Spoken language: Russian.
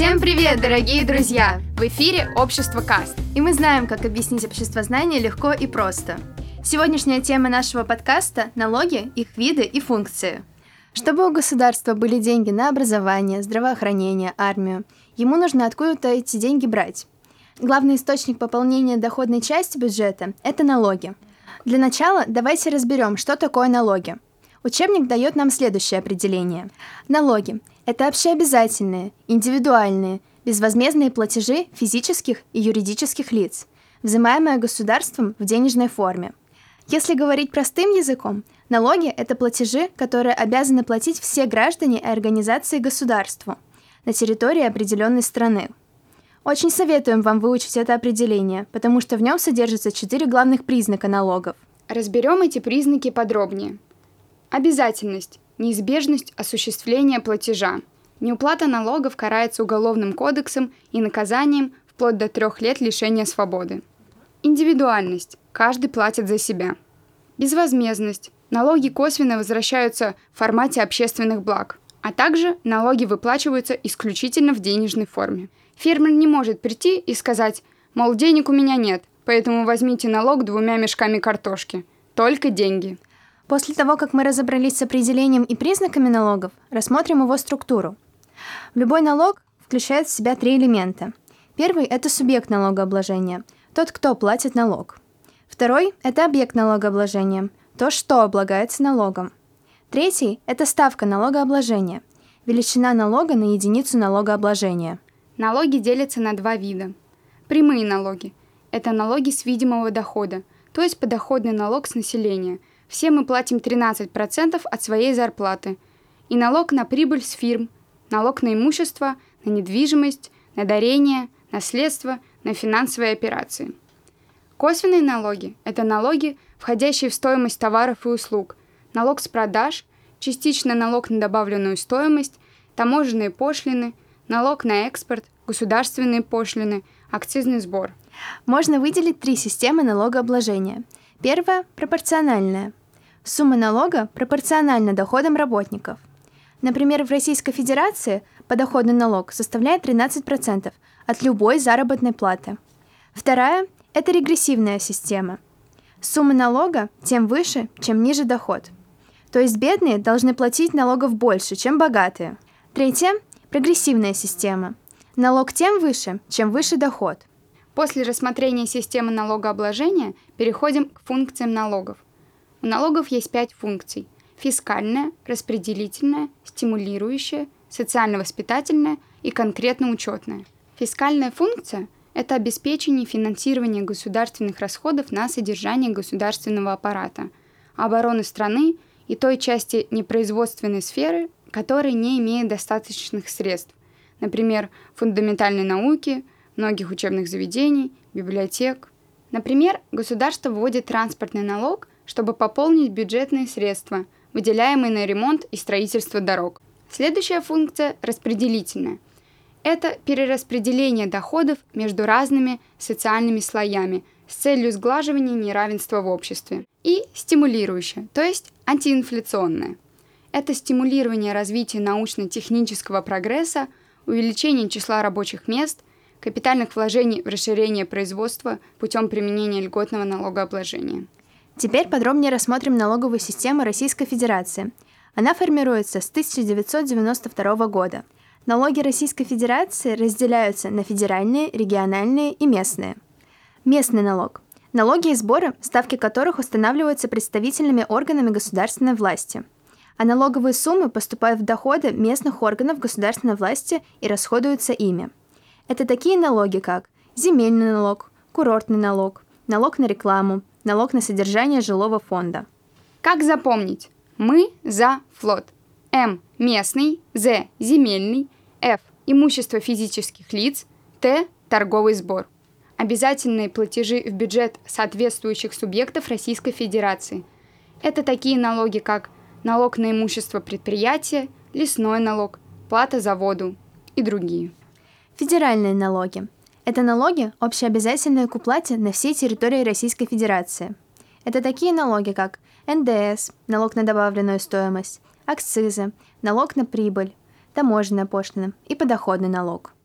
Всем привет, дорогие друзья! В эфире Общество Каст. И мы знаем, как объяснить общество знания легко и просто. Сегодняшняя тема нашего подкаста – налоги, их виды и функции. Чтобы у государства были деньги на образование, здравоохранение, армию, ему нужно откуда-то эти деньги брать. Главный источник пополнения доходной части бюджета – это налоги. Для начала давайте разберем, что такое налоги. Учебник дает нам следующее определение. Налоги – это общеобязательные, индивидуальные, безвозмездные платежи физических и юридических лиц, взимаемые государством в денежной форме. Если говорить простым языком, налоги – это платежи, которые обязаны платить все граждане и организации государству на территории определенной страны – очень советуем вам выучить это определение, потому что в нем содержатся четыре главных признака налогов. Разберем эти признаки подробнее. Обязательность – неизбежность осуществления платежа. Неуплата налогов карается уголовным кодексом и наказанием вплоть до трех лет лишения свободы. Индивидуальность – каждый платит за себя. Безвозмездность – налоги косвенно возвращаются в формате общественных благ, а также налоги выплачиваются исключительно в денежной форме – Фермер не может прийти и сказать, мол, денег у меня нет, поэтому возьмите налог двумя мешками картошки. Только деньги. После того, как мы разобрались с определением и признаками налогов, рассмотрим его структуру. Любой налог включает в себя три элемента. Первый – это субъект налогообложения, тот, кто платит налог. Второй – это объект налогообложения, то, что облагается налогом. Третий – это ставка налогообложения, величина налога на единицу налогообложения – Налоги делятся на два вида. Прямые налоги – это налоги с видимого дохода, то есть подоходный налог с населения. Все мы платим 13% от своей зарплаты. И налог на прибыль с фирм, налог на имущество, на недвижимость, на дарение, наследство, на финансовые операции. Косвенные налоги – это налоги, входящие в стоимость товаров и услуг, налог с продаж, частично налог на добавленную стоимость, таможенные пошлины – налог на экспорт, государственные пошлины, акцизный сбор. Можно выделить три системы налогообложения. Первая – пропорциональная. Сумма налога пропорциональна доходам работников. Например, в Российской Федерации подоходный налог составляет 13% от любой заработной платы. Вторая – это регрессивная система. Сумма налога тем выше, чем ниже доход. То есть бедные должны платить налогов больше, чем богатые. Третье Прогрессивная система. Налог тем выше, чем выше доход. После рассмотрения системы налогообложения переходим к функциям налогов. У налогов есть пять функций. Фискальная, распределительная, стимулирующая, социально-воспитательная и конкретно учетная. Фискальная функция – это обеспечение финансирования государственных расходов на содержание государственного аппарата, обороны страны и той части непроизводственной сферы, которые не имеют достаточных средств, например, фундаментальной науки, многих учебных заведений, библиотек. Например, государство вводит транспортный налог, чтобы пополнить бюджетные средства, выделяемые на ремонт и строительство дорог. Следующая функция – распределительная. Это перераспределение доходов между разными социальными слоями с целью сглаживания неравенства в обществе. И стимулирующая, то есть антиинфляционная – это стимулирование развития научно-технического прогресса, увеличение числа рабочих мест, капитальных вложений в расширение производства путем применения льготного налогообложения. Теперь подробнее рассмотрим налоговую систему Российской Федерации. Она формируется с 1992 года. Налоги Российской Федерации разделяются на федеральные, региональные и местные. Местный налог. Налоги и сборы, ставки которых устанавливаются представительными органами государственной власти – а налоговые суммы поступают в доходы местных органов государственной власти и расходуются ими. Это такие налоги, как земельный налог, курортный налог, налог на рекламу, налог на содержание жилого фонда. Как запомнить? Мы за флот. М – местный, З – земельный, Ф – имущество физических лиц, Т – торговый сбор. Обязательные платежи в бюджет соответствующих субъектов Российской Федерации. Это такие налоги, как налог на имущество предприятия, лесной налог, плата за воду и другие. Федеральные налоги. Это налоги, общеобязательные к уплате на всей территории Российской Федерации. Это такие налоги, как НДС, налог на добавленную стоимость, акцизы, налог на прибыль, таможенная пошлина и подоходный налог –